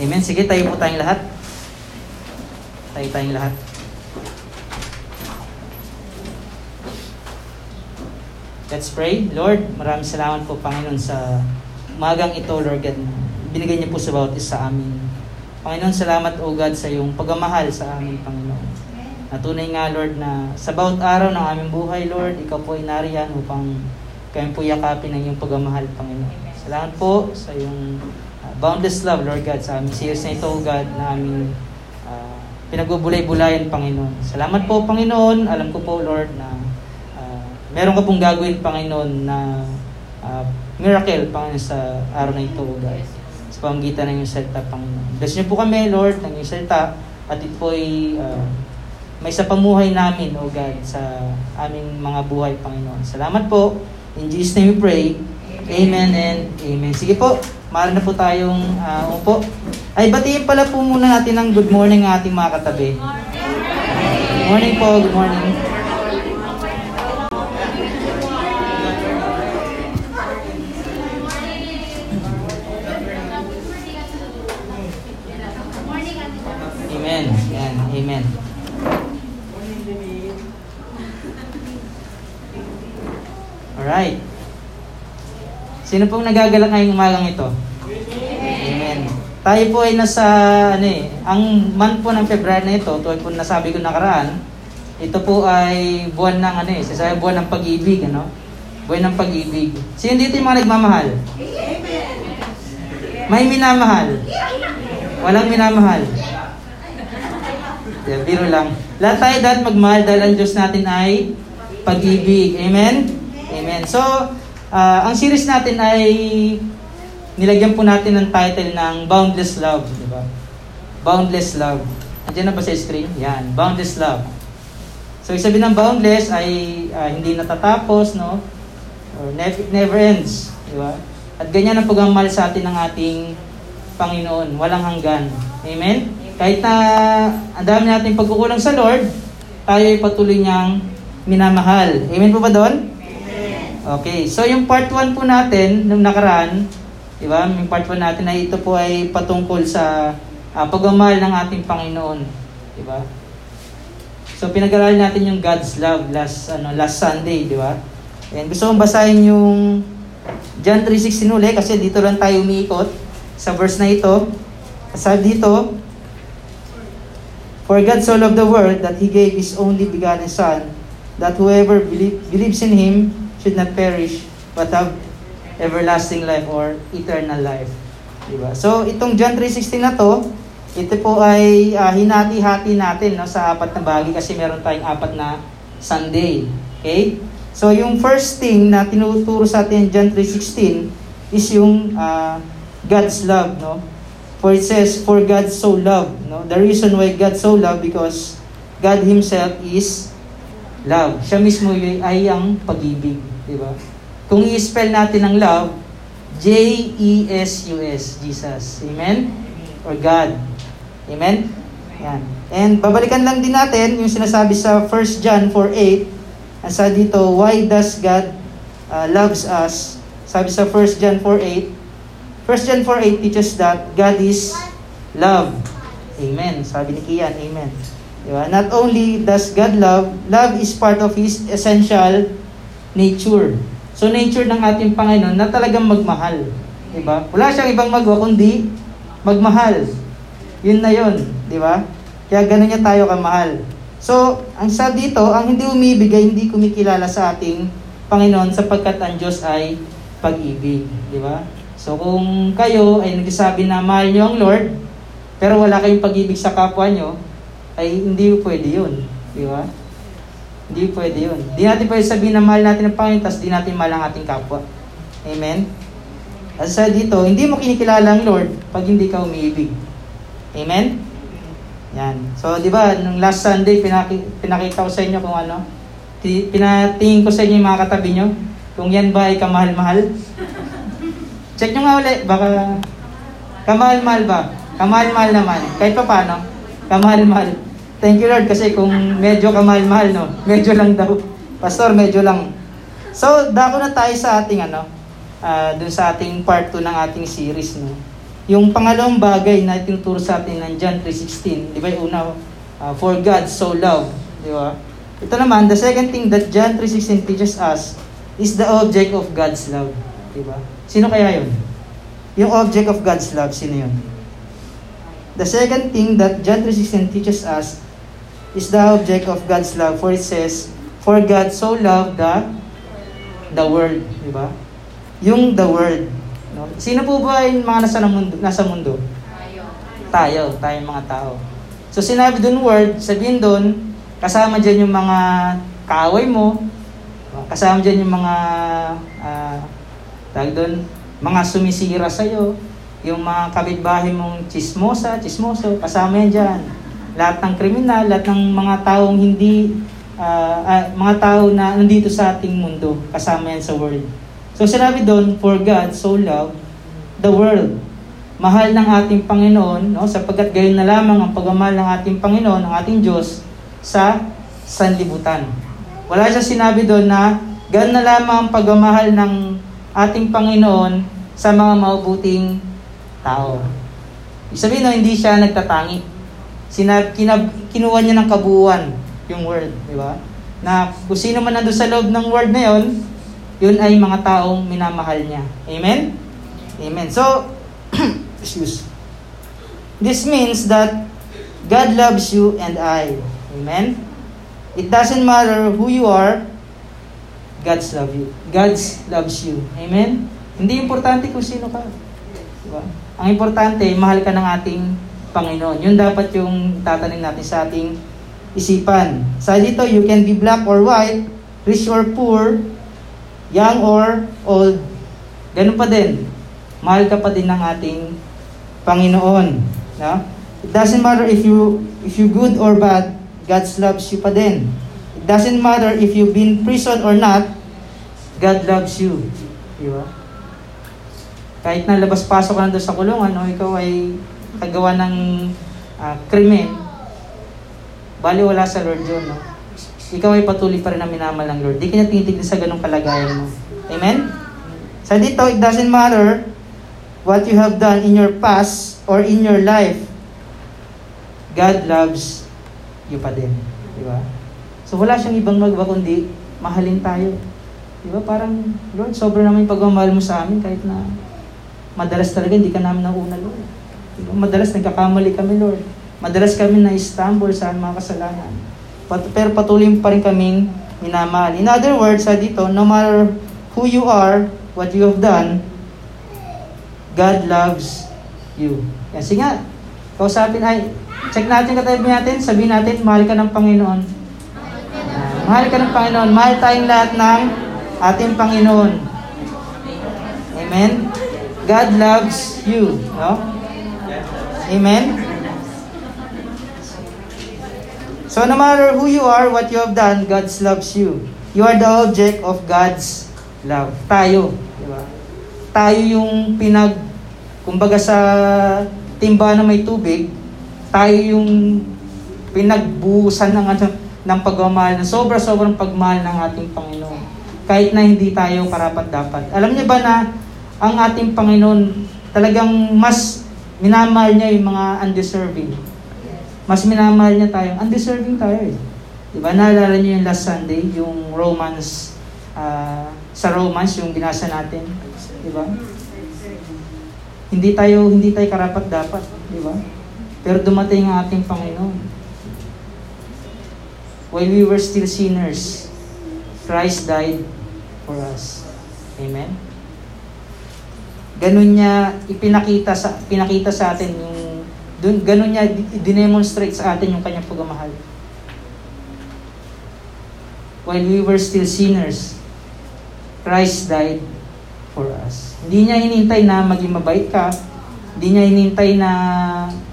Amen. Sige, tayo po tayong lahat. Tayo tayong lahat. Let's pray. Lord, maraming salamat po, Panginoon, sa magang ito, Lord God. Binigay niyo po sa bawat isa sa amin. Panginoon, salamat, O God, sa iyong pagmamahal sa amin, Panginoon. Natunay nga, Lord, na sa bawat araw ng aming buhay, Lord, ikaw po ay nariyan upang kami po yakapin ng iyong pagmamahal, Panginoon. Salamat po sa iyong boundless love, Lord God, sa aming series na ito, God, na aming uh, pinagbubulay-bulayan, Panginoon. Salamat po, Panginoon. Alam ko po, Lord, na uh, meron ka pong gagawin, Panginoon, na uh, miracle, Panginoon, sa araw na ito, God. Sa pamagitan ng iyong salita, Panginoon. Bless niyo po kami, Lord, ng iyong salita, at ito po uh, may sa pamuhay namin, O God, sa aming mga buhay, Panginoon. Salamat po. In Jesus' name we pray. Amen and amen. Sige po, maaari na po tayong uh, umupo. Ay, batiin pala po muna natin ng good morning ang ating mga katabi. Good morning po, good morning. Amen. Yan, amen. Alright. Sino pong nagagalak ngayong umagang ito? Amen. Tayo po ay nasa, ano eh, ang month po ng February na ito, tulad po nasabi ko nakaraan, ito po ay buwan ng ano eh, sasabi buwan ng pag-ibig, ano? Buwan ng pag-ibig. Sino dito yung mga nagmamahal? May minamahal? Walang minamahal? Yeah, biro lang. Lahat tayo dapat magmahal dahil ang Diyos natin ay pag-ibig. Amen? Amen. So, uh, ang series natin ay nilagyan po natin ng title ng Boundless Love. Di ba? Boundless Love. Andiyan na ba sa screen? Yan. Boundless Love. So, isabi ng boundless ay uh, hindi natatapos, no? Or never, never ends. Di ba? At ganyan ang pagmamahal sa atin ng ating Panginoon. Walang hanggan. Amen? Kahit na ang dami nating pagkukulang sa Lord, tayo ay patuloy niyang minamahal. Amen po ba doon? Okay, so yung part 1 po natin, nung nakaraan, di ba, yung part 1 natin ay ito po ay patungkol sa uh, pagmamahal ng ating Panginoon. Di ba? So pinag-aralan natin yung God's love last ano last Sunday, di ba? And gusto kong basahin yung John 3.16 uli kasi dito lang tayo umiikot sa verse na ito. Sabi dito, For God so loved the world that He gave His only begotten Son, that whoever believe, believes in Him should not perish, but have everlasting life or eternal life. Diba? So, itong John 3.16 na to, ito po ay uh, hinati-hati natin no, sa apat na bahagi kasi meron tayong apat na Sunday. Okay? So, yung first thing na tinuturo sa atin John 3.16 is yung uh, God's love. No? For it says, For God so loved. No? The reason why God so loved because God Himself is love. Siya mismo ay ang pag-ibig. Di ba? Kung i-spell natin ang love, J-E-S-U-S, Jesus. Amen? Or God. Amen? Yan. And babalikan lang din natin yung sinasabi sa 1 John 4.8. Ang sa dito, why does God uh, loves us? Sabi sa 1 John 4.8, 1 John 4.8 teaches that God is love. Amen. Sabi ni Kian, amen. Diba? Not only does God love, love is part of His essential nature. So nature ng ating Panginoon na talagang magmahal. Diba? Wala siyang ibang magawa kundi magmahal. Yun na yun. Diba? Kaya ganun niya tayo kamahal. So, ang sa dito, ang hindi umibigay, hindi kumikilala sa ating Panginoon sapagkat ang Diyos ay pag-ibig. Diba? So kung kayo ay nagsasabi na mahal niyo ang Lord, pero wala kayong pag-ibig sa kapwa nyo, ay hindi pwede yun. Di ba? Hindi pwede yun. Di natin pwede sabihin na mahal natin ang Panginoon, tapos di natin mahal ang ating kapwa. Amen? At sa dito, hindi mo kinikilala ang Lord pag hindi ka umiibig. Amen? Yan. So, di ba, nung last Sunday, pinaki, pinakita ko sa inyo kung ano, pinatingin ko sa inyo yung mga katabi nyo, kung yan ba ay kamahal-mahal. Check nyo nga ulit, baka kamahal-mahal ba? Kamahal-mahal naman. Kahit pa paano, kamahal-mahal. Thank you Lord kasi kung medyo kamahal-mahal, no? Medyo lang daw. Pastor, medyo lang. So, dako na tayo sa ating ano, uh, dun sa ating part 2 ng ating series, no? yung pangalawang bagay na tinuturo sa atin ng John 3.16, di ba yung una, uh, for God so loved, di ba? Ito naman, the second thing that John 3.16 teaches us is the object of God's love. Di ba? Sino kaya yun? Yung object of God's love, sino yun? The second thing that John 3.16 teaches us is the object of God's love. For it says, For God so loved the, the world. Di ba? Yung the world. No? Sino po ba yung mga nasa mundo? Nasa mundo? Tayo. Tayo, tayong mga tao. So sinabi doon word, sabihin doon, kasama dyan yung mga kaaway mo, kasama dyan yung mga, uh, tawag doon, mga sumisira sa'yo, yung mga kapitbahay mong chismosa, chismoso, kasama yan dyan. Lahat ng kriminal, lahat ng mga taong hindi, uh, uh, mga tao na nandito sa ating mundo, kasama yan sa world. So sinabi doon, for God so loved the world. Mahal ng ating Panginoon, no, sapagkat gayon na lamang ang pagmamahal ng ating Panginoon, ng ating Diyos, sa sanlibutan. Wala siya sinabi doon na gayon na lamang ang pagmamahal ng ating Panginoon sa mga mabuting tao. Ibig sabihin no, hindi siya nagtatangi. Sinab, kinab, kinuha niya ng kabuuan yung word, di ba? Na kung sino man nandun sa loob ng word na yon, yun ay mga taong minamahal niya. Amen? Amen. So, excuse. This means that God loves you and I. Amen? It doesn't matter who you are, God's love you. God's loves you. Amen? Hindi importante kung sino ka. Diba? Ang importante, mahal ka ng ating Panginoon. Yun dapat yung tatanim natin sa ating isipan. Sa dito, you can be black or white, rich or poor, young or old, ganun pa din. Mahal ka pa din ng ating Panginoon. No? It doesn't matter if you if you good or bad, God loves you pa din. It doesn't matter if you've been prison or not, God loves you. Di ba? Kahit na labas-pasok ka na sa kulungan, no, ikaw ay kagawa ng uh, krimen, bali wala sa Lord yun. No? ikaw ay patuloy pa rin na minamal ng Lord. Di ka niya tinitignan sa ganong kalagayan mo. Amen? Sa dito, it doesn't matter what you have done in your past or in your life. God loves you pa din. Di ba? So wala siyang ibang magba kundi mahalin tayo. Di ba? Parang, Lord, sobrang naman yung pagmamahal mo sa amin kahit na madalas talaga hindi ka namin nauna, Lord. Di ba? Madalas nagkakamali kami, Lord. Madalas kami na-stumble sa mga kasalanan. But, pero patuloy pa rin kaming minamahal. In other words, sa dito, no matter who you are, what you have done, God loves you. Sige nga. Kausapin, ay, check natin katabi natin, sabihin natin, mahal ka ng Panginoon. Mahal ka ng Panginoon. Mahal tayong lahat ng ating Panginoon. Amen? God loves you. No? Amen? So no matter who you are, what you have done, God loves you. You are the object of God's love. Tayo, di ba? Tayo yung pinag, kumbaga sa timba na may tubig, tayo yung pinagbuhusan ng, ano, ng pagmamahal, ng sobra-sobrang pagmahal ng ating Panginoon. Kahit na hindi tayo karapat-dapat. Alam niyo ba na ang ating Panginoon talagang mas minamahal niya yung mga undeserving mas minamahal niya tayo. Undeserving tayo eh. Diba? Naalala niyo yung last Sunday, yung Romans, uh, sa Romans, yung binasa natin. Diba? Hindi tayo, hindi tayo karapat dapat. Diba? Pero dumating ang ating Panginoon. While we were still sinners, Christ died for us. Amen? Ganun niya ipinakita sa pinakita sa atin yung doon, ganun niya dinemonstrate sa atin yung kanyang pagmamahal. While we were still sinners, Christ died for us. Hindi niya hinintay na maging mabait ka. Hindi niya hinintay na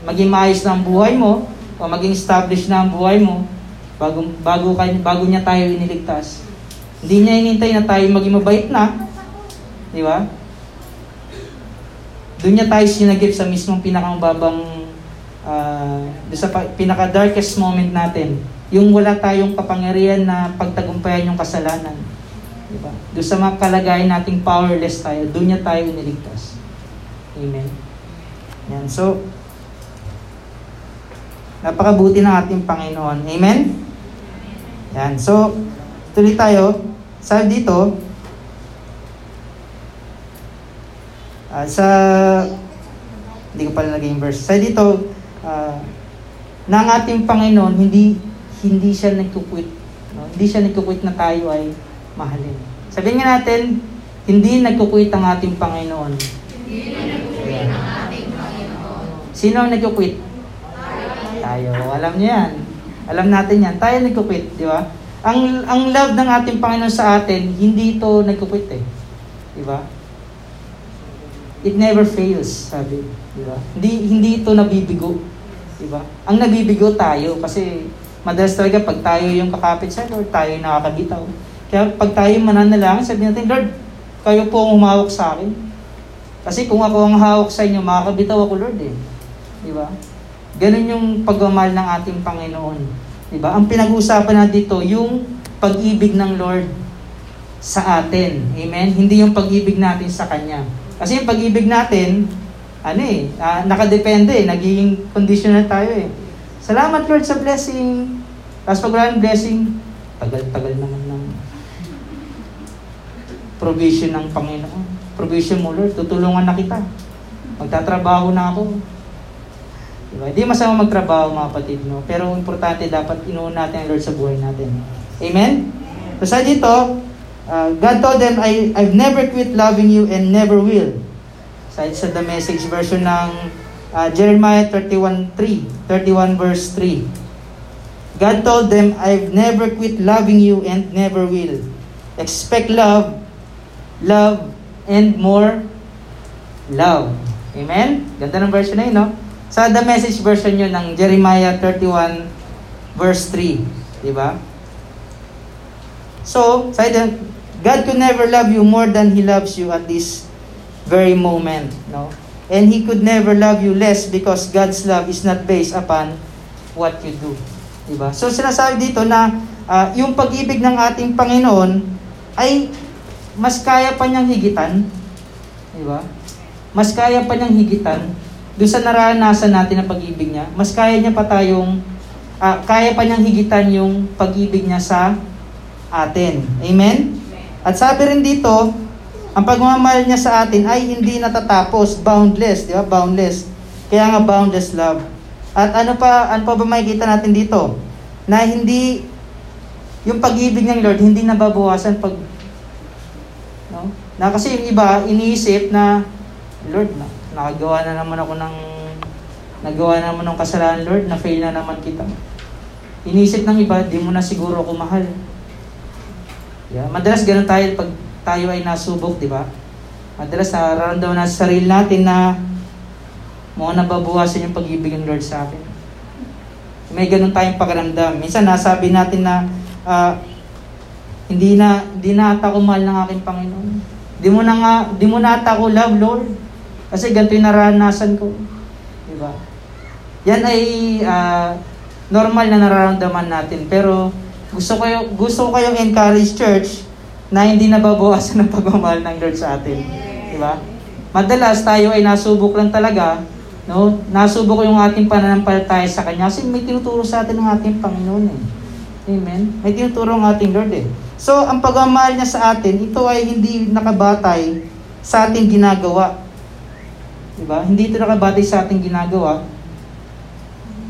maging maayos na ang buhay mo o maging established na ang buhay mo bago, bago, bago niya tayo iniligtas. Hindi niya hinintay na tayo maging mabait na. Di ba? Doon niya tayo sinagip sa mismong pinakamababang uh, sa pinaka-darkest moment natin, yung wala tayong kapangyarihan na pagtagumpayan yung kasalanan. Diba? Doon sa mga kalagayan nating powerless tayo, doon niya tayo niligtas. Amen. Yan. So, napakabuti ng ating Panginoon. Amen? Yan. So, tuloy tayo. Sabi dito, uh, sa, hindi ko pala naging verse. Sabi dito, uh, na ang ating Panginoon, hindi, hindi siya nagkukwit. No? Hindi siya nagkukwit na tayo ay mahalin. Sabihin nga natin, hindi nagkukwit ang ating Panginoon. Hindi nagkukwit ang ating Panginoon. Sino ang nagkukwit? Tayo. Alam niyo yan. Alam natin yan. Tayo nagkukwit, di ba? Ang, ang love ng ating Panginoon sa atin, hindi ito nagkukwit eh. Di ba? It never fails, sabi. Di ba? Hindi, hindi ito nabibigo. Di ba? Ang nabibigo tayo kasi madalas talaga pag tayo yung kakapit sa Lord, tayo yung nakakabitaw. Kaya pag tayo mananalangin, sabi natin, Lord, kayo po ang humawak sa akin. Kasi kung ako ang hawak sa inyo, makakabitaw ako, Lord eh. Di ba? Ganun yung pagmamahal ng ating Panginoon. Di ba? Ang pinag-uusapan natin dito, yung pag-ibig ng Lord sa atin. Amen? Hindi yung pag-ibig natin sa Kanya. Kasi yung pag-ibig natin, ano eh, uh, nakadepende eh, nagiging conditional tayo eh. Salamat Lord sa blessing. Tapos pag wala blessing, tagal-tagal naman ng provision ng Panginoon. Provision mo, Lord. Tutulungan na kita. Magtatrabaho na ako. Diba? Hindi masama magtrabaho, mga kapatid, no? Pero importante, dapat inuun natin ang Lord sa buhay natin. Amen? So sa dito, uh, God told them, I, I've never quit loving you and never will. Sa, sa the message version ng uh, Jeremiah 31.3, 31 verse 3. God told them, I've never quit loving you and never will. Expect love love, and more love. Amen? Ganda ng version na yun, no? Sa the message version yun ng Jeremiah 31 verse 3. Di ba? So, sa God could never love you more than He loves you at this very moment. No? And He could never love you less because God's love is not based upon what you do. Diba? So sinasabi dito na uh, yung pag-ibig ng ating Panginoon ay mas kaya pa niyang higitan. Di ba? Mas kaya pa niyang higitan doon sa naranasan natin ng pag-ibig niya. Mas kaya niya pa tayong, uh, kaya pa niyang higitan yung pag-ibig niya sa atin. Amen? At sabi rin dito, ang pagmamahal niya sa atin ay hindi natatapos, boundless, di ba? Boundless. Kaya nga boundless love. At ano pa, ano pa ba makikita natin dito? Na hindi, yung pag-ibig ng Lord, hindi nababawasan pag No? Na kasi yung iba, iniisip na, Lord, na, nakagawa na naman ako ng, nagawa na naman ng kasalanan, Lord, na fail na naman kita. Iniisip ng iba, di mo na siguro ako mahal. Yeah. Madalas ganun tayo pag tayo ay nasubok, di ba? Madalas nararamdaman na sa sarili natin na mga nababawasan yung pag-ibig ng Lord sa akin. May ganun tayong pakiramdam. Minsan nasabi natin na uh, hindi na hindi na ata ko mahal ng aking Panginoon. Di mo na nga, di mo na ata ko love, Lord. Kasi ganito yung naranasan ko. Di ba? Yan ay uh, normal na nararamdaman natin. Pero gusto ko yung, gusto ko kayong encourage church na hindi nababawasan ng pagmamahal ng Lord sa atin. Di ba? Madalas tayo ay nasubok lang talaga, no? Nasubok yung ating pananampalataya sa Kanya kasi may tinuturo sa atin ng ating Panginoon eh. Amen? May tinuturo ang ating Lord eh. So, ang pagmamahal niya sa atin, ito ay hindi nakabatay sa ating ginagawa. Diba? Hindi ito nakabatay sa ating ginagawa.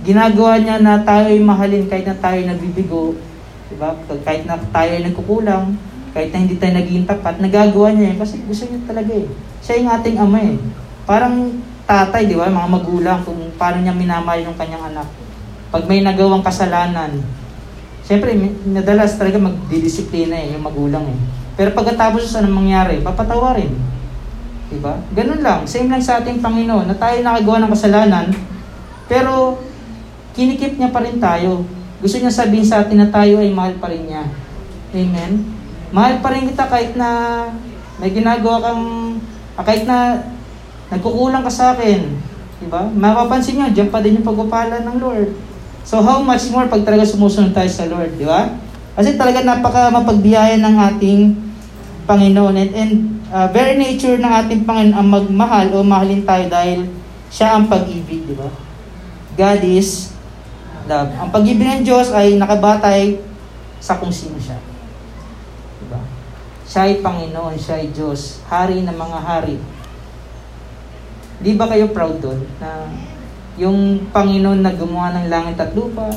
Ginagawa niya na tayo ay mahalin kahit na tayo nabibigo. Diba? Kahit na tayo ay nagkukulang, kahit na hindi tayo naging tapat, nagagawa niya yun kasi gusto niya talaga eh. Siya yung ating ama eh. Parang tatay, di ba? Mga magulang kung paano niya minamahal yung kanyang anak. Pag may nagawang kasalanan, Siyempre, madalas talaga magdidisiplina eh, yung magulang eh. Pero pagkatapos anong mangyari, papatawarin. Diba? Ganun lang. Same lang sa ating Panginoon, na tayo nakagawa ng kasalanan, pero kinikip niya pa rin tayo. Gusto niya sabihin sa atin na tayo ay mahal pa rin niya. Amen? Mahal pa rin kita kahit na may ginagawa kang, ah, kahit na nagkukulang ka sa akin. Diba? Mapapansin niyo, diyan pa din yung pagpapala ng Lord. So how much more pag talaga sumusunod tayo sa Lord, di ba? Kasi talaga napaka mapagbiyaya ng ating Panginoon. And, and uh, very nature ng ating Panginoon ang magmahal o mahalin tayo dahil Siya ang pag-ibig, di ba? God is love. Ang pag-ibig ng Diyos ay nakabatay sa kung sino siya. Di ba? Siya ay Panginoon, siya ay Diyos, hari ng mga hari. Di ba kayo proud doon na yung Panginoon na gumawa ng langit at lupa,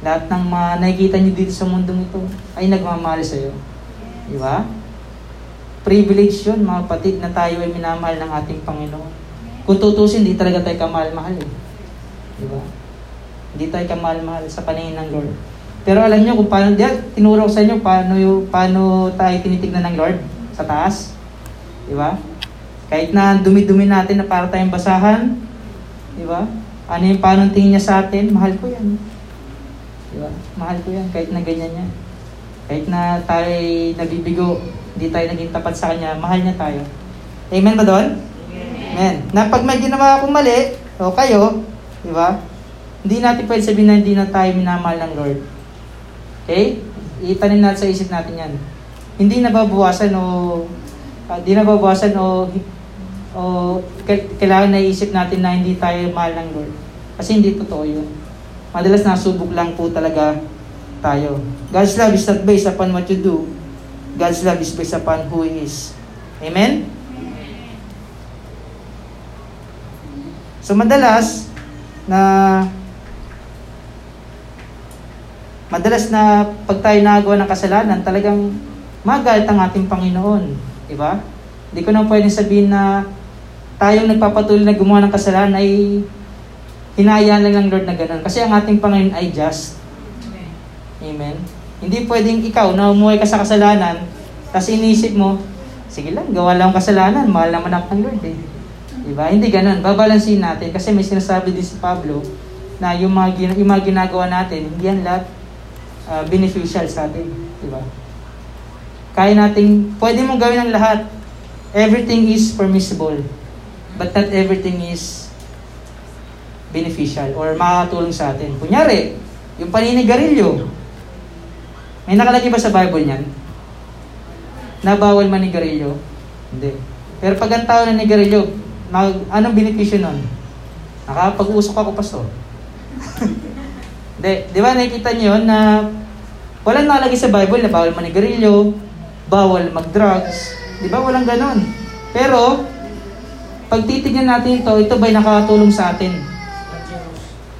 lahat ng mga nakikita niyo dito sa mundong ito ay nagmamahal sa iyo. Di ba? Privilege yun, mga patid, na tayo ay minamahal ng ating Panginoon. Kung tutusin, di talaga tayo kamahal-mahal eh. Di ba? Hindi tayo kamahal-mahal sa paningin ng Lord. Pero alam niyo kung paano, diyan, tinuro sa inyo paano, yung, paano tayo tinitignan ng Lord sa taas. Di ba? Kahit na dumi-dumi natin na para tayong basahan, di ba? Ano yung paano tingin niya sa atin, mahal ko yan. Di ba? Mahal ko yan, kahit na ganyan yan. Kahit na tayo nabibigo, hindi tayo naging tapat sa Kanya, mahal niya tayo. Amen ba doon? Amen. Na pag may ginawa akong mali, o kayo, di ba? Hindi natin pwede sabihin na hindi na tayo minamahal ng Lord. Okay? Itanin natin sa isip natin yan. Hindi nababawasan o hindi uh, nababawasan o o kailangan naisip natin na hindi tayo mahal ng Lord. Kasi hindi totoo yun. Madalas nasubok lang po talaga tayo. God's love is not based upon what you do. God's love is based upon who He is. Amen? So madalas na madalas na pag tayo nagawa ng kasalanan, talagang magalit ang ating Panginoon. Diba? Hindi ko na pwedeng sabihin na tayong nagpapatuloy na gumawa ng kasalanan ay hinayaan lang ng Lord na ganun. Kasi ang ating Panginoon ay just. Amen. Hindi pwedeng ikaw na umuwi ka sa kasalanan, tapos inisip mo, sige lang, gawa lang kasalanan, mahal naman ako ng Lord eh. Diba? Hindi ganun. Babalansin natin kasi may sinasabi din si Pablo na yung mga, yung mga ginagawa natin, hindi yan lahat uh, beneficial sa atin. Diba? Kaya nating, pwede mong gawin ang lahat. Everything is permissible. But not everything is beneficial or makakatulong sa atin. Kunyari, yung paninigarilyo. May nakalagay ba sa Bible niyan? Na bawal manigarilyo? Hindi. Pero pag ang tao na nigarilyo, mag, anong benepisyo nun? Nakapag-usok ako, pastor. Hindi. Di ba nakikita niyo na walang nakalagay sa Bible na bawal manigarilyo, bawal mag-drugs. Di ba? Walang ganon. Pero, pag titignan natin ito, ito ba'y nakakatulong sa atin?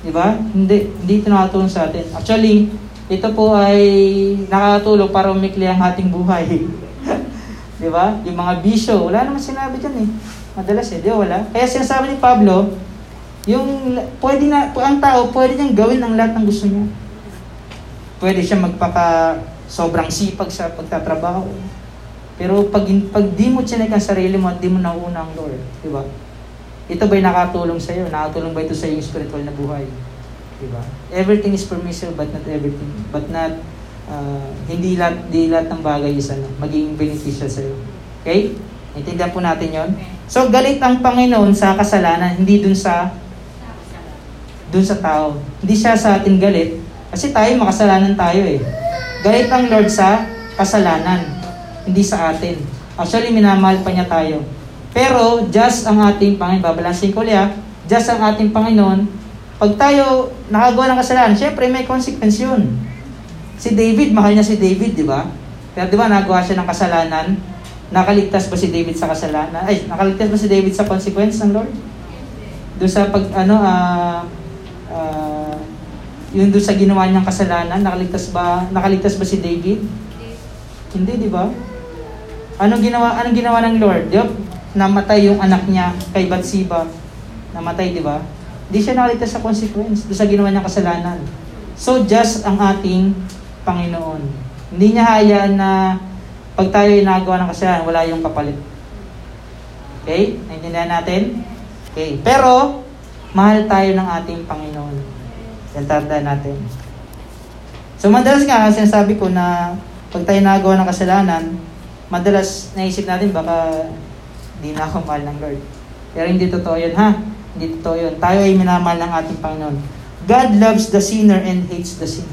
Di ba? Hindi, hindi ito nakakatulong sa atin. Actually, ito po ay nakakatulong para umikli ang ating buhay. di ba? Yung mga bisyo, wala naman sinabi dyan eh. Madalas eh, di wala? Kaya sinasabi ni Pablo, yung pwede na, ang tao, pwede niyang gawin ang lahat ng gusto niya. Pwede siya magpaka sobrang sipag sa pagtatrabaho pero pag, pag di mo chinek ang sarili mo at di mo nauna ang Lord, di ba? Ito ba'y nakatulong sa iyo? Nakatulong ba ito sa iyong spiritual na buhay? Di ba? Everything is permissible but not everything. But not, uh, hindi lahat, di lahat ng bagay is ano, maging beneficial sa iyo. Okay? Intindihan po natin yon. So, galit ang Panginoon sa kasalanan, hindi dun sa dun sa tao. Hindi siya sa atin galit. Kasi tayo, makasalanan tayo eh. Galit ang Lord sa kasalanan hindi sa atin. Actually, minamahal pa niya tayo. Pero, just ang ating Panginoon, babalansin ko liya, just ang ating Panginoon, pag tayo nakagawa ng kasalanan, syempre may consequence yun. Si David, mahal niya si David, di ba? Pero di ba, nagawa siya ng kasalanan, nakaligtas ba si David sa kasalanan? Ay, nakaligtas ba si David sa consequence ng Lord? Doon sa pag, ano, ah, uh, uh, yun doon sa ginawa niyang kasalanan, nakaligtas ba, nakaligtas ba si David? Hindi, di ba? Anong ginawa, anong ginawa ng Lord? Yup, namatay yung anak niya kay Bathsheba. Namatay, di ba? Hindi siya nakaligtas sa consequence doon sa ginawa niyang kasalanan. So, just ang ating Panginoon. Hindi niya hayaan na pag tayo ay nagawa ng kasalanan, wala yung kapalit. Okay? Naintindihan natin? Okay. Pero, mahal tayo ng ating Panginoon. Yan tandaan natin. So, madalas nga, sinasabi ko na pag tayo nagawa ng kasalanan, madalas naisip natin baka hindi na ako mahal ng Lord. Pero hindi totoo yun, ha? Hindi totoo yun. Tayo ay minamahal ng ating Panginoon. God loves the sinner and hates the sin.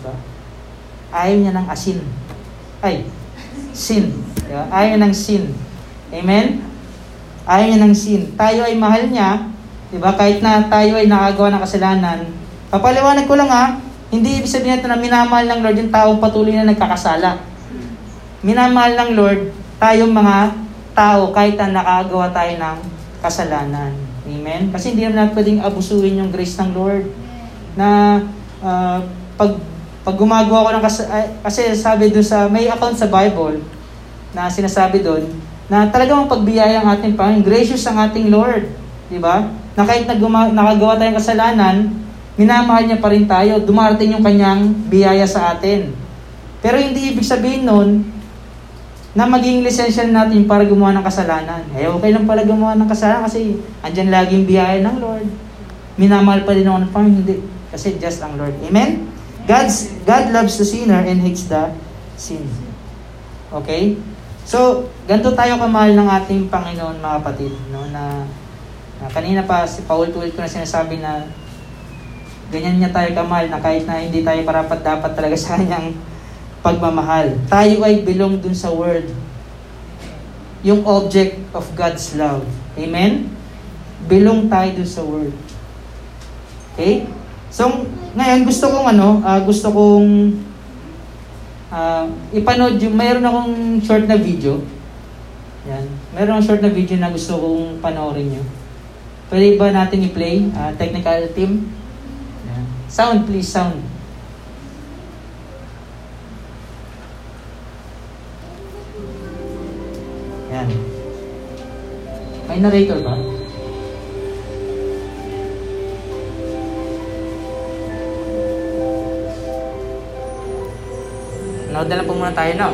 Diba? Ayaw niya ng asin. Ay, sin. Diba? Ayaw ng sin. Amen? Ayaw niya ng sin. Tayo ay mahal niya, di ba? Kahit na tayo ay nakagawa ng kasalanan. Papaliwanag ko lang ha, hindi ibig sabihin natin na minamahal ng Lord yung taong patuloy na nagkakasala. Minamahal ng Lord tayong mga tao kahit na nakagawa tayo ng kasalanan. Amen? Kasi hindi naman pwedeng abusuin yung grace ng Lord. Na uh, pag, pag gumagawa ko ng kas- kasi sabi doon sa, may account sa Bible na sinasabi doon, na talagang pagbiyaya ang ating Panginoon, gracious ang ating Lord. Di ba? Na kahit naguma- nakagawa tayong kasalanan, minamahal niya pa rin tayo, dumarating yung kanyang biyaya sa atin. Pero hindi ibig sabihin nun, na maging lisensya natin para gumawa ng kasalanan. Eh, okay lang pala gumawa ng kasalanan kasi andyan laging biyaya ng Lord. Minamahal pa din ako ng Panginoon. Hindi. Kasi just ang Lord. Amen? God's, God loves the sinner and hates the sin. Okay? So, ganito tayo kamahal ng ating Panginoon, mga kapatid. No? Na, na kanina pa, si Paul tuwid ko na sinasabi na ganyan niya tayo kamahal na kahit na hindi tayo parapat dapat talaga sa kanyang pagmamahal. Tayo ay belong dun sa Word. Yung object of God's love. Amen? Belong tayo dun sa Word. Okay? So, ngayon gusto kong ano, uh, gusto kong uh, ipanood yung, mayroon akong short na video. Yan. Mayroon akong short na video na gusto kong panoorin nyo. Pwede ba natin i-play? Uh, technical team? Yan. Sound please, sound. Yan. May narrator ba? Nood na lang po muna tayo, no?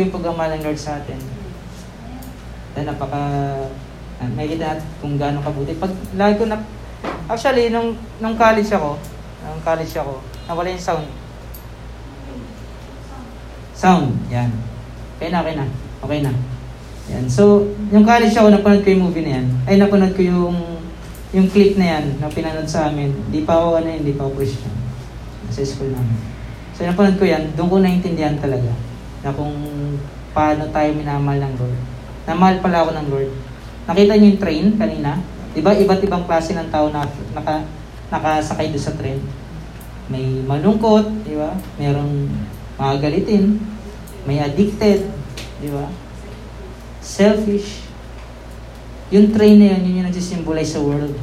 Po yung pagmamahal ng Lord sa atin. Dahil napaka, uh, may kita natin kung gaano kabuti. Pag, lagi ko na, actually, nung, nung college ako, nung college ako, nawala yung sound. Sound, yan. Okay na, okay na. Okay na. Yan. So, yung college ako, napanood ko yung movie na yan. Ay, napanood ko yung yung clip na yan na pinanood sa amin. Di pa ako, ano yun, di pa ako Christian. Sa school namin. So, napanood ko yan, doon ko naintindihan talaga na kung paano tayo minamahal ng Lord. Namahal pala ako ng Lord. Nakita niyo yung train kanina? Di ba? Iba't ibang klase ng tao na naka, nakasakay doon sa train. May malungkot, di ba? Merong mga galitin. May addicted, di ba? Selfish. Yung train na yun, yun yung nagsisimbolize sa world.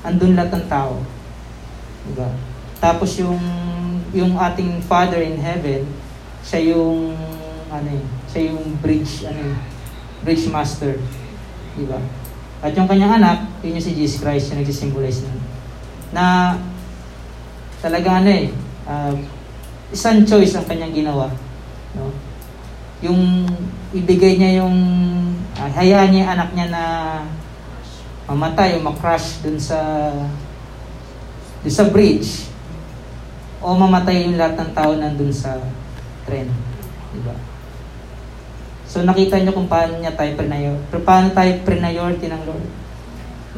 Andun lahat ng tao. Diba? Tapos yung yung ating Father in Heaven, siya yung ano eh, siya yung bridge ano eh, bridge master. Diba? At yung kanyang anak, yun yung si Jesus Christ, yung nagsisimbolize nun. Na talaga ano eh, uh, isang choice ang kanyang ginawa. No? Yung ibigay niya yung uh, hayaan niya yung anak niya na mamatay o makrush dun sa dun sa bridge o mamatay yung lahat ng tao nandun sa tren. Diba? So nakita niyo kung paano niya tayo prinayor, paano tayo priority ng Lord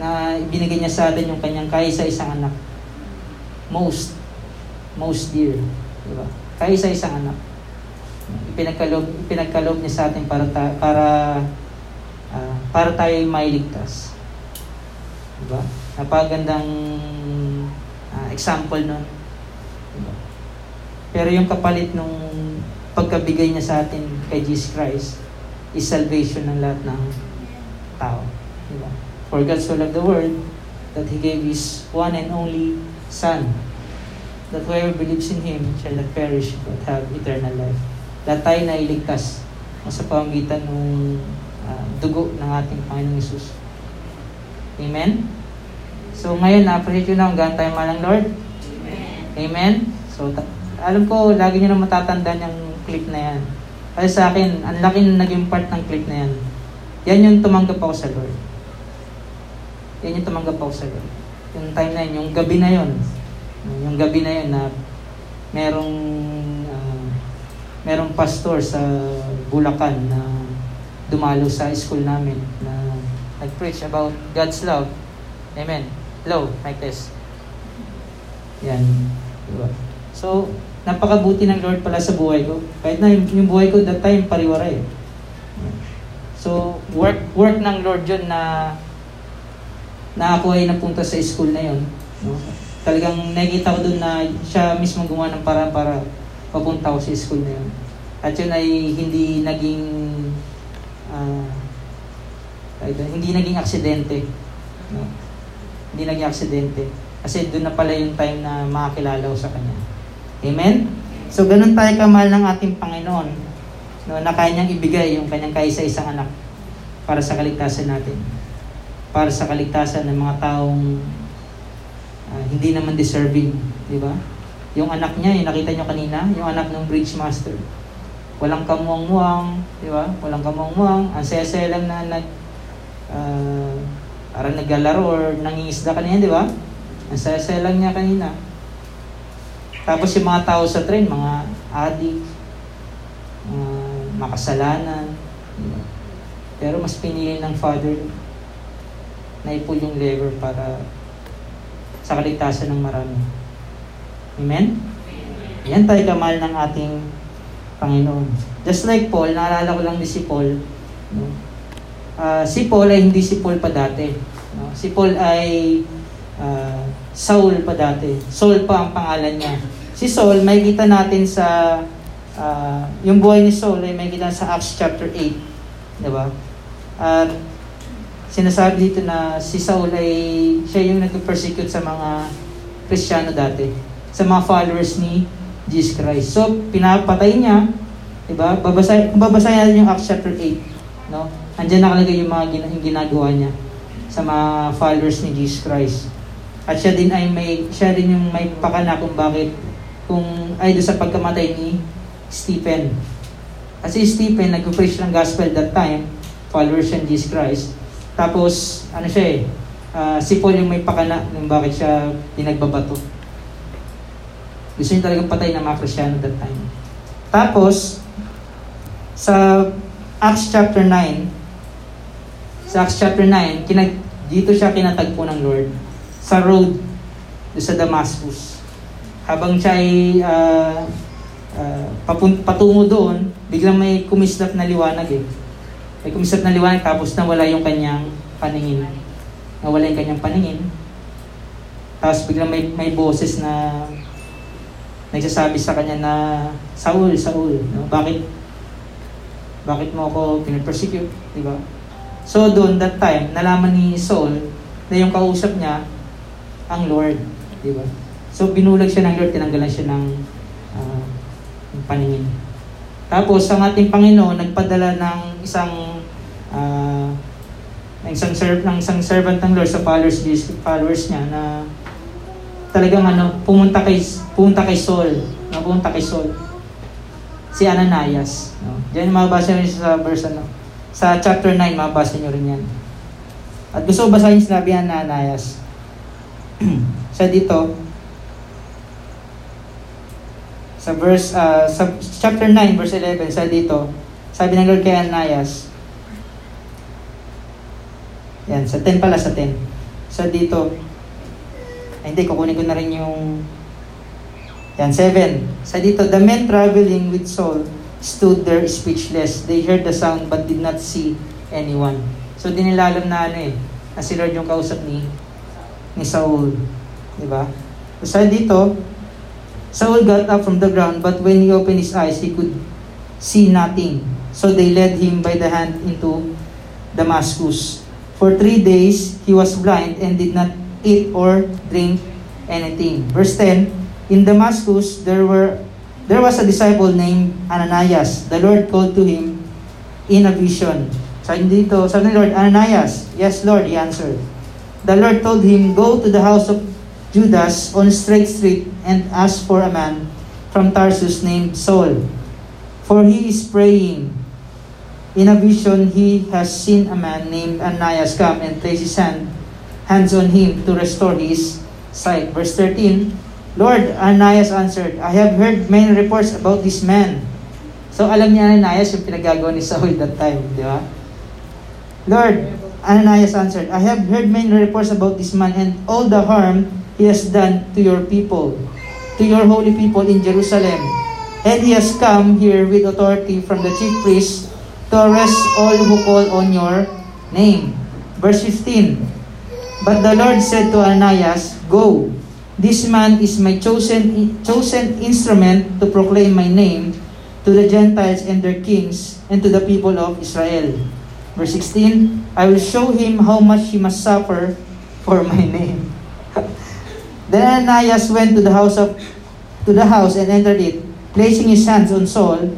na ibinigay niya sa atin yung kanyang kaisa-isang anak. Most, most dear. Diba? Kaisa-isang anak. Ipinagkalob, ipinagkalob niya sa atin para, ta, para, uh, para tayo mailigtas. Diba? Napagandang uh, example nun. Diba? Pero yung kapalit nung pagkabigay niya sa atin kay Jesus Christ is salvation ng lahat ng tao. Diba? For God so loved the world that He gave His one and only Son that whoever believes in Him shall not perish but have eternal life. Lahat tayo na iligtas sa pamagitan ng uh, dugo ng ating Panginoong Isus. Amen? So ngayon, na-appreciate nyo na kung gaano tayo mahal ng Lord? Amen? Amen? So, ta- alam ko, lagi nyo na matatandaan yung clip na yan. Kasi sa akin, ang laki na naging part ng clip na yan. Yan yung tumanggap ako sa Lord. Yan yung tumanggap ako sa Lord. Yung time na yun, yung gabi na yun. Yung gabi na yun na merong uh, merong pastor sa Bulacan na dumalo sa school namin na nag-preach about God's love. Amen. Hello, mic test. Yan. Diba? So, napakabuti ng Lord pala sa buhay ko. Kahit na yung, buhay ko that time, pariwaray. So, work work ng Lord yun na na ako ay napunta sa school na yun. No? Talagang nakikita ko doon na siya mismo gumawa ng para para papunta ko sa school na yun. At yun ay hindi naging uh, hindi naging aksidente. No? Hindi naging aksidente. Kasi doon na pala yung time na makakilala ko sa Kanya. Amen? So, ganun tayo kamahal ng ating Panginoon no, na kaya niyang ibigay yung kanyang kaisa-isang anak para sa kaligtasan natin. Para sa kaligtasan ng mga taong uh, hindi naman deserving. Di ba? Yung anak niya, yung nakita niyo kanina, yung anak ng bridge master. Walang kamuang-muang, di ba? Walang kamuang-muang. Ang saya-saya lang na nag, uh, parang naglalaro or nangingisda kanina, di ba? Ang saya-saya lang niya kanina. Tapos yung mga tao sa train, mga adik, uh, makasalanan. Pero mas pinili ng Father na ipul yung lever para sa kaligtasan ng marami. Amen? Yan tayo kamal ng ating Panginoon. Just like Paul, naalala ko lang ni si Paul. No? Uh, si Paul ay hindi si Paul pa dati. No? Si Paul ay uh, Saul pa dati. Saul pa ang pangalan niya. Si Saul, may kita natin sa uh, yung buhay ni Saul ay may kita sa Acts chapter 8. Di ba? At sinasabi dito na si Saul ay siya yung nag-persecute sa mga Kristiyano dati. Sa mga followers ni Jesus Christ. So, pinapatay niya, di ba? Babasa, kung babasahin natin yung Acts chapter 8, no? Andiyan nakalagay yung mga gina- yung ginagawa niya sa mga followers ni Jesus Christ. At siya din ay may siya din yung may pakana kung bakit kung ay sa pagkamatay ni Stephen. Kasi Stephen nag-preach ng gospel that time, followers ni Jesus Christ. Tapos ano siya eh, uh, si Paul yung may pakana kung bakit siya pinagbabato. Gusto niya talagang patay ng mga Krisyano that time. Tapos, sa Acts chapter 9, sa Acts chapter 9, kinag, dito siya kinatagpo ng Lord sa road sa Damascus. Habang siya ay uh, uh, papun- patungo doon, biglang may kumislap na liwanag eh. May kumislap na liwanag tapos nawala yung kanyang paningin. Nawala yung kanyang paningin. Tapos biglang may, may boses na nagsasabi sa kanya na, Saul, Saul, no? bakit bakit mo ako pinapersecute, di ba? So doon, that time, nalaman ni Saul na yung kausap niya, ang Lord, di ba? So binulag siya ng Lord, tinanggalan siya ng uh, paningin. Tapos, ang ating Panginoon, nagpadala ng isang uh, ng isang, serv, ng isang servant ng Lord sa followers, followers niya na talagang ano, pumunta kay pumunta kay Saul, no, pumunta kay Saul. Si Ananias, no. Diyan mababasa niyo sa verse ano. Sa chapter 9 mababasa niyo rin 'yan. At gusto basahin sinabi ni Ananias. sa dito sa verse uh, sa chapter 9 verse 11 sa dito sabi ng Lord kay Ananias yan sa 10 pala sa 10 sa dito ay, hindi, kukunin ko na rin yung... Yan, seven. Sa dito, the men traveling with Saul stood there speechless. They heard the sound but did not see anyone. So, di na ano eh, na si Lord yung kausap ni, ni Saul. Di ba? Sa dito, Saul got up from the ground, but when he opened his eyes, he could see nothing. So they led him by the hand into Damascus. For three days, he was blind and did not eat or drink anything. Verse 10, In Damascus, there were there was a disciple named Ananias. The Lord called to him in a vision. Sabi dito, sabi ni Lord, Ananias, Yes, Lord, he answered. The Lord told him, Go to the house of Judas on Straight Street and ask for a man from Tarsus named Saul. For he is praying. In a vision, he has seen a man named Ananias come and place his hand hands on him to restore his sight. Verse 13, Lord, Ananias answered, I have heard many reports about this man. So alam niya Ananias yung pinagagawa ni Saul that time, di ba? Lord, Ananias answered, I have heard many reports about this man and all the harm he has done to your people, to your holy people in Jerusalem. And he has come here with authority from the chief priests to arrest all who call on your name. Verse 15, But the Lord said to Ananias, Go, this man is my chosen, chosen instrument to proclaim my name to the Gentiles and their kings and to the people of Israel. Verse 16, I will show him how much he must suffer for my name. then Ananias went to the house of to the house and entered it, placing his hands on Saul.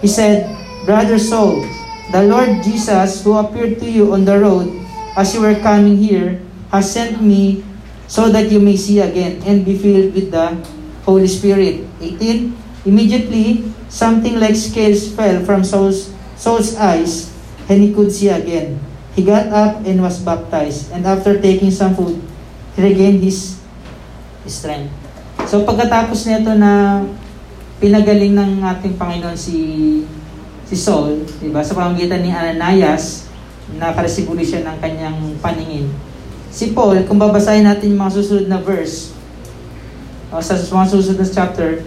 He said, Brother Saul, the Lord Jesus, who appeared to you on the road as you were coming here, has sent me so that you may see again and be filled with the Holy Spirit. 18. Immediately, something like scales fell from Saul's, Saul's eyes and he could see again. He got up and was baptized and after taking some food, he regained his strength. So pagkatapos nito na pinagaling ng ating Panginoon si si Saul, 'di ba? Sa pamamagitan ni Ananias, nakaresibuli siya ng kanyang paningin si Paul, kung babasahin natin yung mga susunod na verse, o sa mga susunod na chapter,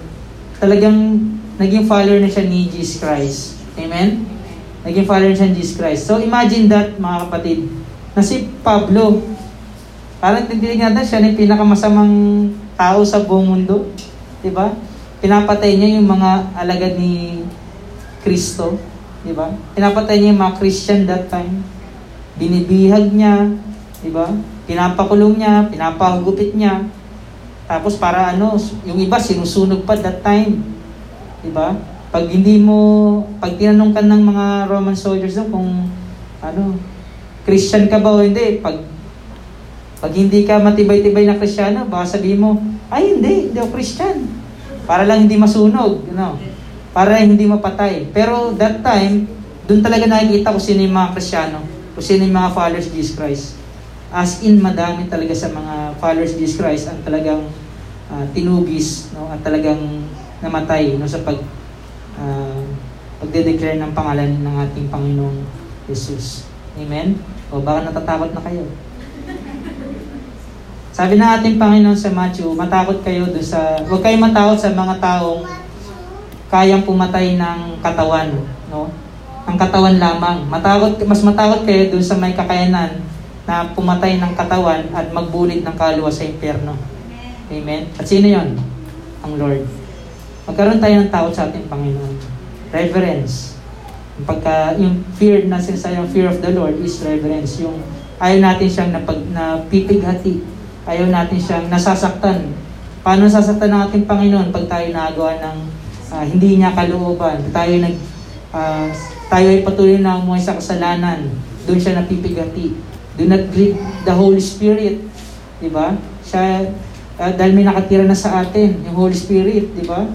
talagang naging follower na siya ni Jesus Christ. Amen? Naging follower siya ni Jesus Christ. So imagine that, mga kapatid, na si Pablo, parang tindinig natin siya na pinakamasamang tao sa buong mundo. Diba? Pinapatay niya yung mga alagad ni Kristo. Diba? Pinapatay niya yung mga Christian that time. Binibihag niya. Diba? Pinapakulong niya, pinapagupit niya. Tapos para ano, yung iba sinusunog pa that time. 'Di ba? Pag hindi mo, pag tinanong ka ng mga Roman soldiers doon kung ano, Christian ka ba o hindi, pag pag hindi ka matibay-tibay na Kristiyano, baka sabihin mo, ay hindi, hindi ako Christian. Para lang hindi masunog, you know. Para hindi mapatay. Pero that time, doon talaga nakikita ko sino yung mga Kristiyano, kung sino yung mga followers Jesus Christ. As in, madami talaga sa mga followers Jesus Christ ang talagang uh, tinugis, no, at talagang namatay no, sa pag uh, pagde-declare ng pangalan ng ating Panginoong Jesus. Amen? O baka natatakot na kayo. Sabi ng ating Panginoon sa Matthew, matakot kayo do sa, huwag kayong matakot sa mga taong kayang pumatay ng katawan, no? Ang katawan lamang. Matakot, mas matakot kayo dun sa may kakayanan na pumatay ng katawan at magbulit ng kaluluwa sa impyerno. Amen? At sino yon? Ang Lord. Magkaroon tayo ng takot sa ating Panginoon. Reverence. Yung, pagka, yung fear na sinasabi, yung fear of the Lord is reverence. Yung ayaw natin siyang napag, na pipighati Ayaw natin siyang nasasaktan. Paano nasasaktan ng ating Panginoon pag tayo nagawa ng uh, hindi niya kalooban? Tayo nag uh, tayo ay patuloy na umuhay sa kasalanan. Doon siya napipigati. Do not grieve the Holy Spirit. Di ba? Siya, uh, dahil may nakatira na sa atin, yung Holy Spirit, di ba?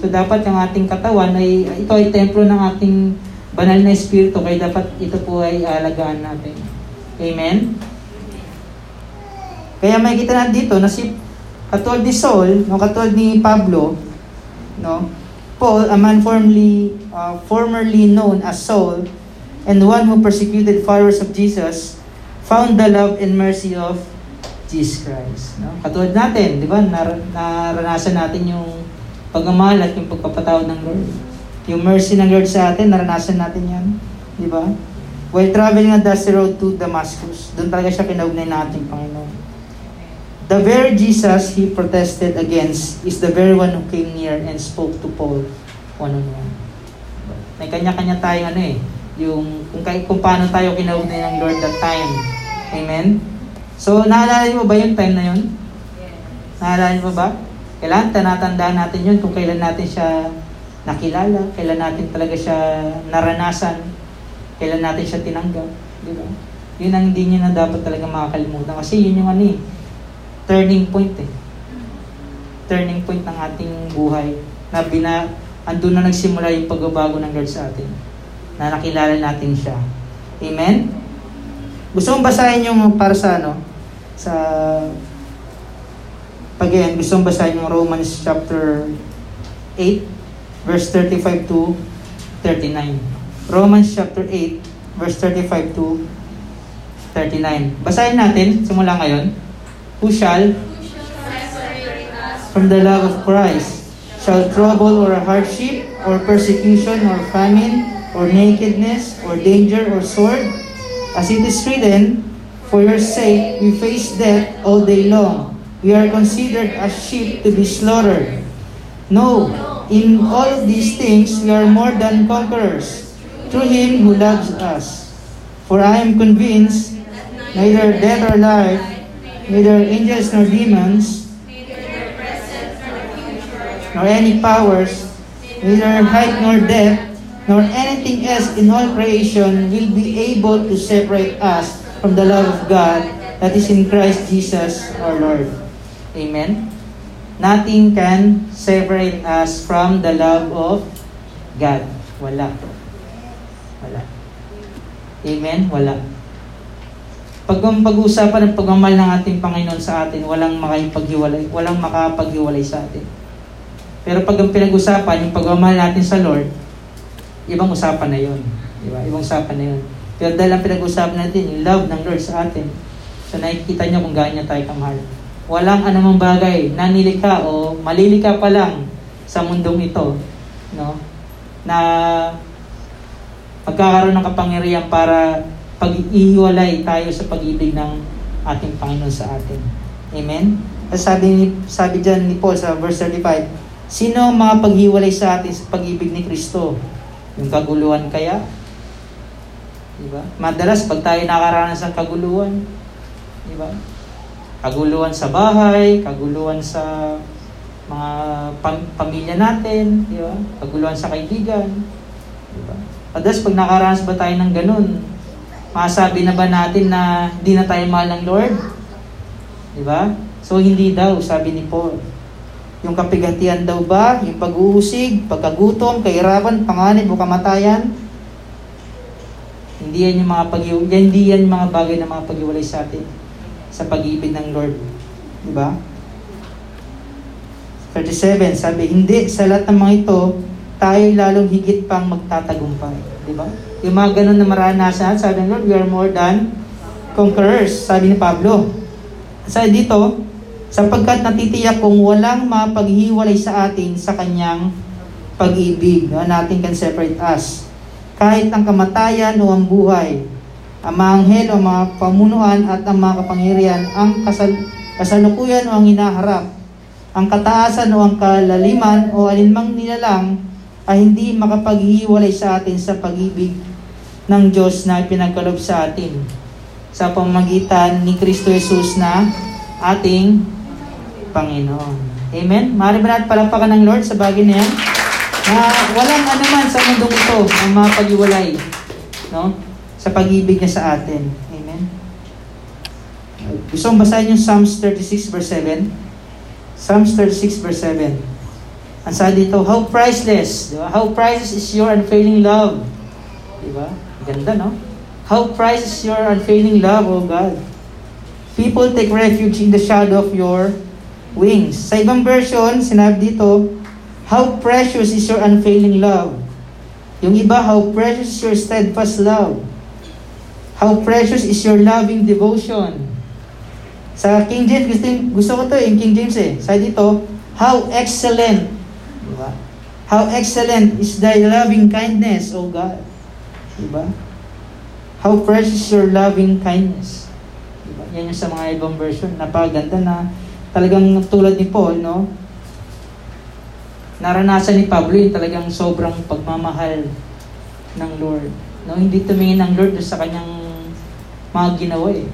So dapat yung ating katawan ay, ito ay templo ng ating banal na espiritu, kaya dapat ito po ay alagaan natin. Amen? Kaya may kita na dito na si katulad ni Saul, no, katulad ni Pablo, no, Paul, a man formerly, uh, formerly known as Saul, and one who persecuted followers of Jesus, found the love and mercy of Jesus Christ. No? Katulad natin, di ba, nar- naranasan natin yung pagmamahal at yung pagpapatawad ng Lord. Yung mercy ng Lord sa atin, naranasan natin yan. Di ba? While traveling on the road to Damascus, doon talaga siya kinaugnay ng ating Panginoon. The very Jesus he protested against is the very one who came near and spoke to Paul one-on-one. May kanya-kanya tayong ano eh, yung kung, kung paano tayo kinaugnay ng Lord that time. Amen? So, naalala mo ba yung time na yun? Naalala mo ba? Kailangan tanatandaan natin yun kung kailan natin siya nakilala, kailan natin talaga siya naranasan, kailan natin siya tinanggap. Di ba? Yun ang hindi niyo na dapat talaga makakalimutan. Kasi yun yung ano eh, turning point eh. Turning point ng ating buhay na bina, andun na nagsimula yung pagbabago ng Lord sa atin. Na nakilala natin siya. Amen? Gusto mong basahin yung para sa ano? Sa Again, gusto mong basahin yung Romans chapter 8, verse 35 to 39. Romans chapter 8, verse 35 to 39. Basahin natin, simula ngayon. Who shall, from the love of Christ, shall trouble or hardship, or persecution, or famine, or nakedness, or danger, or sword? As it is written, For your sake we face death all day long. We are considered as sheep to be slaughtered. No, in all of these things we are more than conquerors through Him who loves us. For I am convinced neither death or life, neither angels nor demons, nor any powers, neither height nor depth, nor anything else in all creation will be able to separate us from the love of God that is in Christ Jesus our Lord. Amen? Nothing can separate us from the love of God. Wala. Wala. Amen? Wala. Pag pag-uusapan ng pagmamahal ng ating Panginoon sa atin, walang makapaghiwalay, walang makapaghiwalay sa atin. Pero pag ang pinag-usapan, yung pagmamahal natin sa Lord, ibang usapan na yun. Di ba? Ibang usapan na yun. Pero dahil ang pinag-usapan natin, yung love ng Lord sa atin, so nakikita niya kung gaano niya tayo kamahal. Walang anumang bagay na nilikha o malilika pa lang sa mundong ito, no? Na magkakaroon ng kapangyarihan para pag-ihiwalay tayo sa pag-ibig ng ating Panginoon sa atin. Amen? At sabi, ni, sabi dyan ni Paul sa verse 35, Sino ang mga paghiwalay sa atin sa pag-ibig ni Kristo? Yung kaguluhan kaya? Diba? Madalas, pag tayo nakaranas ng kaguluhan, diba? Kaguluhan sa bahay, kaguluhan sa mga pam- pamilya natin, di ba? Paguluhan sa kaibigan, di ba? Adas, pag nakaranas ba tayo ng ganun, masabi na ba natin na di na tayo mahal ng Lord? Di ba? So, hindi daw, sabi ni Paul. Yung kapigatian daw ba, yung pag-uusig, pagkagutom, kahirapan, panganib o kamatayan, hindi yan yung mga pag hindi yan mga bagay na mga pag sa atin sa pag-ibig ng Lord. Di ba? 37, sabi, hindi sa lahat ng mga ito, tayo lalong higit pang magtatagumpay. Di ba? Yung mga ganun na maranasan, sabi ng Lord, we are more than conquerors, sabi ni Pablo. Sabi dito, sapagkat natitiyak kung walang mapaghiwalay sa atin sa kanyang pag-ibig. No? Nothing can separate us. Kahit ang kamatayan o ang buhay, ang mga anghel o mga pamunuan at ang mga kapangyarihan, ang kasal kasalukuyan o ang hinaharap, ang kataasan o ang kalaliman o alinmang nilalang ay hindi makapaghiwalay sa atin sa pag-ibig ng Diyos na ipinagkalob sa atin sa pamagitan ni Kristo Jesus na ating Panginoon. Amen? Maaari ba natin palapakan ng Lord sa bagay na yan? Na walang anuman sa mundong ito ang mapag-iwalay no? Sa pag-ibig niya sa atin. Amen? Gusto kong basahin yung Psalms 36 verse 7. Psalms 36 verse 7. Ang sabi dito, how priceless, di ba? How priceless is your unfailing love. Di ba? Ganda, no? How priceless is your unfailing love, O God. People take refuge in the shadow of your wings. Sa ibang version, sinabi dito, How precious is your unfailing love. Yung iba, how precious is your steadfast love. How precious is your loving devotion. Sa King James, gusto, gusto ko to yung King James eh. Sa dito, how excellent. Diba? How excellent is thy loving kindness, O God. Diba? How precious is your loving kindness. Diba? Yan yung sa mga ibang version. Napaganda na talagang tulad ni Paul, no? Naranasan ni Pablo yung talagang sobrang pagmamahal ng Lord. No, hindi tumingin ng Lord sa kanyang mga ginawa eh.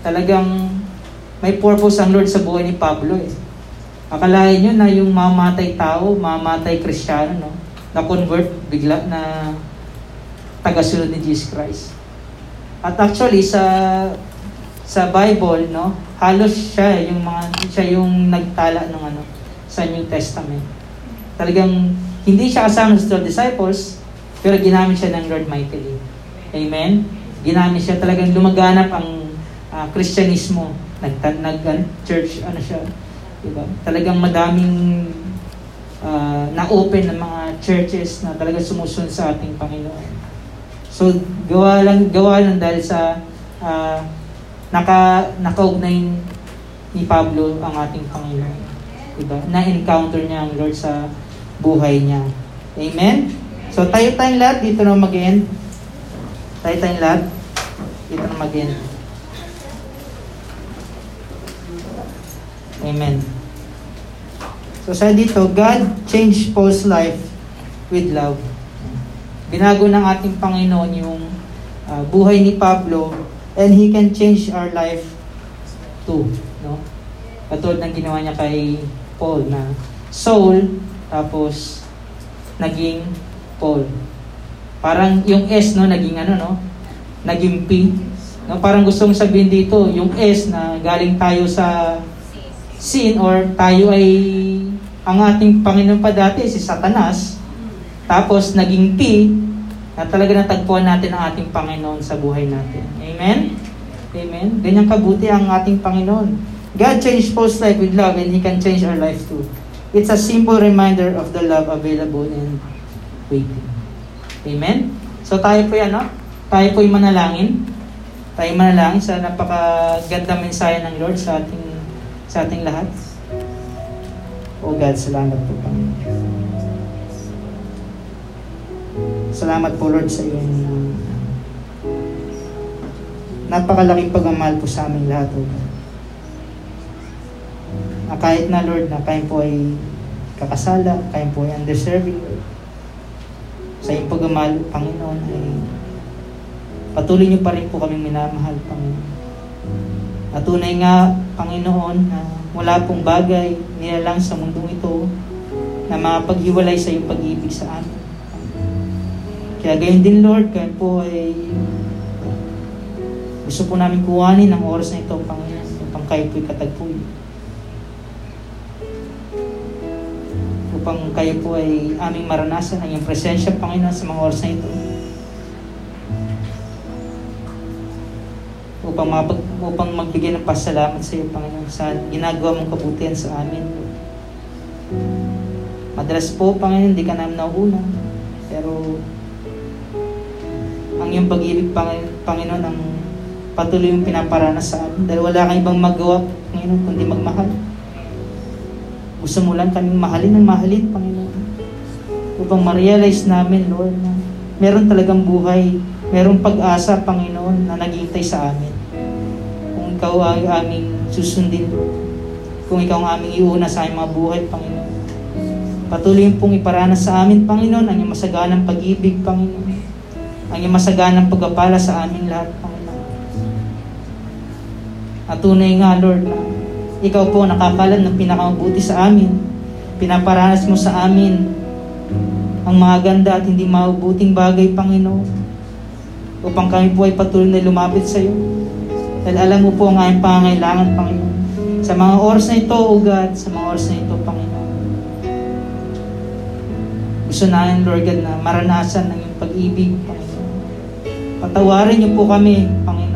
Talagang may purpose ang Lord sa buhay ni Pablo eh. Akalain nyo na yung mamatay tao, mamatay kristyano, no? Na-convert bigla na tagasunod ni Jesus Christ. At actually, sa sa Bible, no, halos siya yung mga siya yung nagtala ng ano sa New Testament. Talagang hindi siya kasama sa 12 disciples, pero ginamit siya ng Lord mightily. Amen. Ginamit siya talagang lumaganap ang uh, Kristyanismo. Nag, nag church ano siya, 'di ba? Talagang madaming uh, na-open ng mga churches na talagang sumusunod sa ating Panginoon. So gawa lang gawa lang dahil sa uh, naka nakaugnay ni Pablo ang ating Panginoon. Diba? Na-encounter niya ang Lord sa buhay niya. Amen? So tayo tayong lahat, dito na mag-end. Tayo tayong lahat, dito na mag-end. Amen. So sa dito, God changed Paul's life with love. Binago ng ating Panginoon yung uh, buhay ni Pablo and He can change our life too. No? Katulad ng ginawa niya kay Paul na soul, tapos naging Paul. Parang yung S, no, naging ano, no? Naging P. No, parang gustong sabihin dito, yung S na galing tayo sa sin or tayo ay ang ating Panginoon pa dati si Satanas. Tapos naging P na talaga natagpuan natin ang ating Panginoon sa buhay natin. Amen? Amen? Ganyan kabuti ang ating Panginoon. God changed Paul's life with love and He can change our life too. It's a simple reminder of the love available and waiting. Amen? So tayo po yan, no? Tayo po yung manalangin. Tayo manalangin sa napakaganda mensahe ng Lord sa ating sa ating lahat. O God, salamat po, Panginoon. Salamat po Lord sa iyong napakalaking pagmamahal po sa aming lahat, O God. Na kahit na Lord, na kayo po ay kakasala, kayo po ay undeserving, Lord. Sa iyong pagmamahal, Panginoon, ay patuloy niyo pa rin po kaming minamahal, Panginoon. At tunay nga, Panginoon, na wala pong bagay nilalang sa mundong ito na makapaghiwalay sa iyong pag-ibig sa amin. Kaya gayon din Lord, kaya po ay gusto po namin kuhanin ang oras na ito, Panginoon, upang kayo po'y katagpuin. Upang kayo po ay aming maranasan ang iyong presensya, Panginoon, sa mga oras na ito. Upang, mapag, upang magbigay ng pasalamat sa iyo, Panginoon, sa ginagawa mong kabutihan sa amin. Madalas po, Panginoon, hindi ka namin nauuna. Pero ang iyong pag-ibig, Panginoon, ang patuloy yung pinaparanas sa amin. Dahil wala kang ibang magawa, Panginoon, kundi magmahal. Gusto mo lang kaming mahalin ng mahalin, Panginoon. Upang ma-realize namin, Lord, na meron talagang buhay, meron pag-asa, Panginoon, na naghihintay sa amin. Kung ikaw ay aming susundin, Lord. Kung ikaw ang aming iuna sa aming mga buhay, Panginoon. Patuloy pong iparanas sa amin, Panginoon, ang iyong masaganang pag-ibig, Panginoon. Ang iyong masaganang pagkapala sa aming lahat, Panginoon. At tunay nga, Lord, na ikaw po nakakalan ng pinakamabuti sa amin. Pinaparanas mo sa amin ang mga ganda at hindi mabuting bagay, Panginoon. Upang kami po ay patuloy na lumapit sa iyo. Dahil alam mo po ang aming pangangailangan, Panginoon. Sa mga oras na ito, O God, sa mga oras na ito, Panginoon. Gusto namin, Lord God, na maranasan ng iyong pag-ibig, Panginoon. Patawarin niyo po kami, Panginoon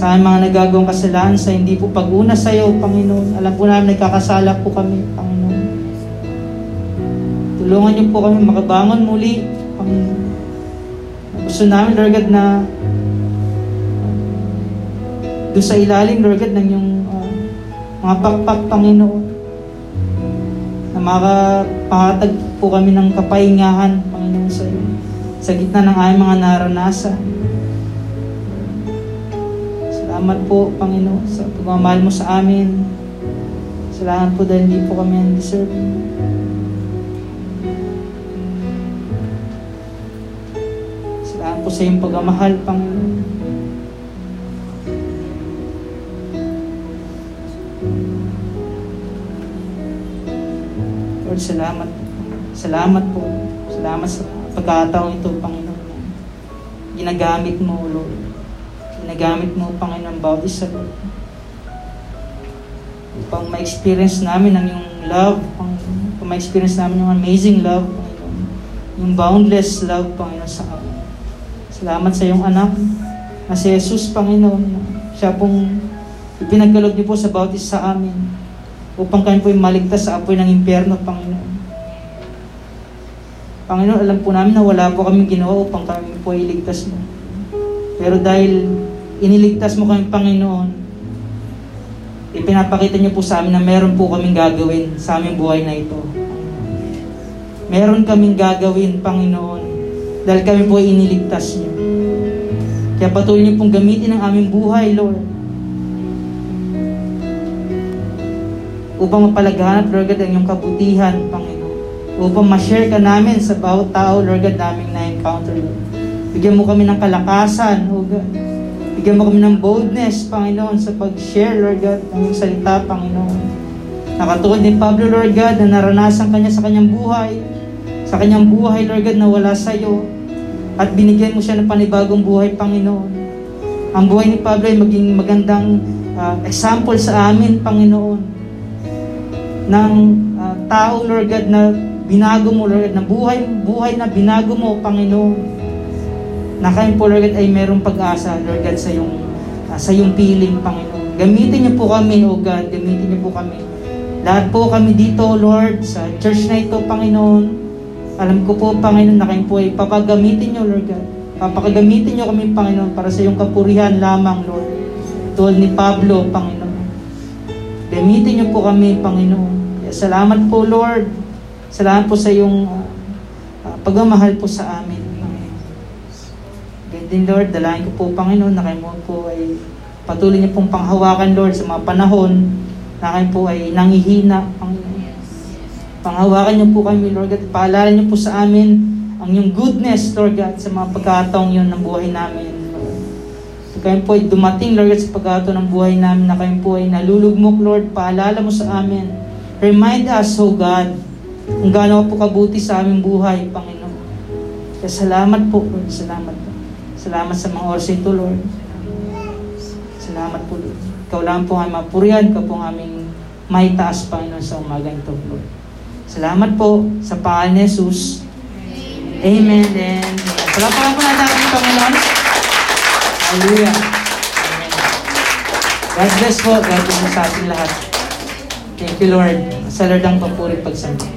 sa aming mga nagagawang kasalanan sa hindi po pag-una sa iyo, Panginoon. Alam po namin nagkakasala po kami, Panginoon. Tulungan niyo po kami makabangon muli, Panginoon. Gusto namin, Lord God, na doon sa ilalim, Lord God, ng yung uh, mga pakpak, Panginoon, na makapatag po kami ng kapahingahan, Panginoon, sa iyo. Sa gitna ng aming mga naranasan. Salamat po, Panginoon, sa pagmamahal mo sa amin. Salamat po dahil hindi po kami undeserve. Salamat po sa iyong pagmamahal, Panginoon. Lord, salamat. Salamat po. Salamat sa pagkataong ito, Panginoon. Ginagamit mo, Lord Ginagamit mo, Panginoon, bawat isa. Upang ma-experience namin ang iyong love, Panginoon. Upang ma-experience namin yung amazing love, Panginoon. Yung boundless love, Panginoon, sa amin. Salamat sa iyong anak, na si Jesus, Panginoon. Siya pong ipinagkalog niyo po sa bawat isa sa amin upang kami po maligtas sa apoy ng impyerno, Panginoon. Panginoon, alam po namin na wala po kami ginawa upang kami po iligtas mo. Pero dahil iniligtas mo kami, Panginoon, ipinapakita niyo po sa amin na meron po kaming gagawin sa aming buhay na ito. Meron kaming gagawin, Panginoon, dahil kami po iniligtas niyo. Kaya patuloy niyo pong gamitin ang aming buhay, Lord. Upang mapalaghanap, Lord God, ang iyong kabutihan, Panginoon. Upang ma-share ka namin sa bawat tao, Lord God, naming na-encounter. Bigyan mo kami ng kalakasan, O God. Bigyan mo kami ng boldness, Panginoon, sa pag-share, Lord God, ng salita, Panginoon. Nakatulad ni Pablo, Lord God, na naranasan kanya sa kanyang buhay, sa kanyang buhay, Lord God, na wala sa iyo, at binigyan mo siya ng panibagong buhay, Panginoon. Ang buhay ni Pablo ay maging magandang uh, example sa amin, Panginoon, ng uh, tao, Lord God, na binago mo, Lord God, na buhay, buhay na binago mo, Panginoon na kayo po, Lord God, ay merong pag-asa, Lord God, sa yung, uh, sa yung piling, Panginoon. Gamitin niyo po kami, O God, gamitin niyo po kami. Lahat po kami dito, Lord, sa church na ito, Panginoon. Alam ko po, Panginoon, na kayo po ay papagamitin niyo, Lord God. Papakagamitin niyo kami, Panginoon, para sa iyong kapurihan lamang, Lord. Tulad ni Pablo, Panginoon. Gamitin niyo po kami, Panginoon. Salamat po, Lord. Salamat po sa iyong uh, uh, pagmamahal po sa amin din Lord, dalahin ko po Panginoon na kayo po ay patuloy niyo pong panghawakan Lord sa mga panahon na kayo po ay nangihina Panginoon. Panghawakan niyo po kami Lord at paalala niyo po sa amin ang yung goodness Lord God sa mga pagkataong yun ng buhay namin Lord. kayo po ay dumating, Lord, sa pagkato ng buhay namin na kayo po ay nalulugmok, Lord. Paalala mo sa amin. Remind us, oh God, kung gaano po kabuti sa aming buhay, Panginoon. Kaya salamat po, Lord. Salamat po. Salamat sa mga oras ito, Lord. Salamat po, Lord. Ikaw lang po ang mapurihan, ikaw po ang aming may taas, Panginoon, sa umagang ito, Lord. Salamat po sa pangalan ni Jesus. Amen and amen. Palapakan po natin ang Panginoon. Hallelujah. Amen. God bless po. God bless sa ating lahat. Thank you, Lord. Sa Lord ang papuri pagsamba.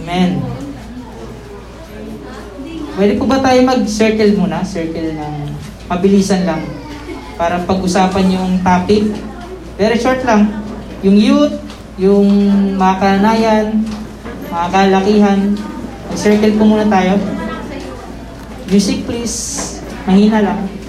Amen. Pwede po ba tayo mag-circle muna? Circle ng mabilisan lang. Para pag-usapan yung topic. Very short lang. Yung youth, yung mga kananayan, mga kalakihan. Mag-circle po muna tayo. Music please. Mahina lang.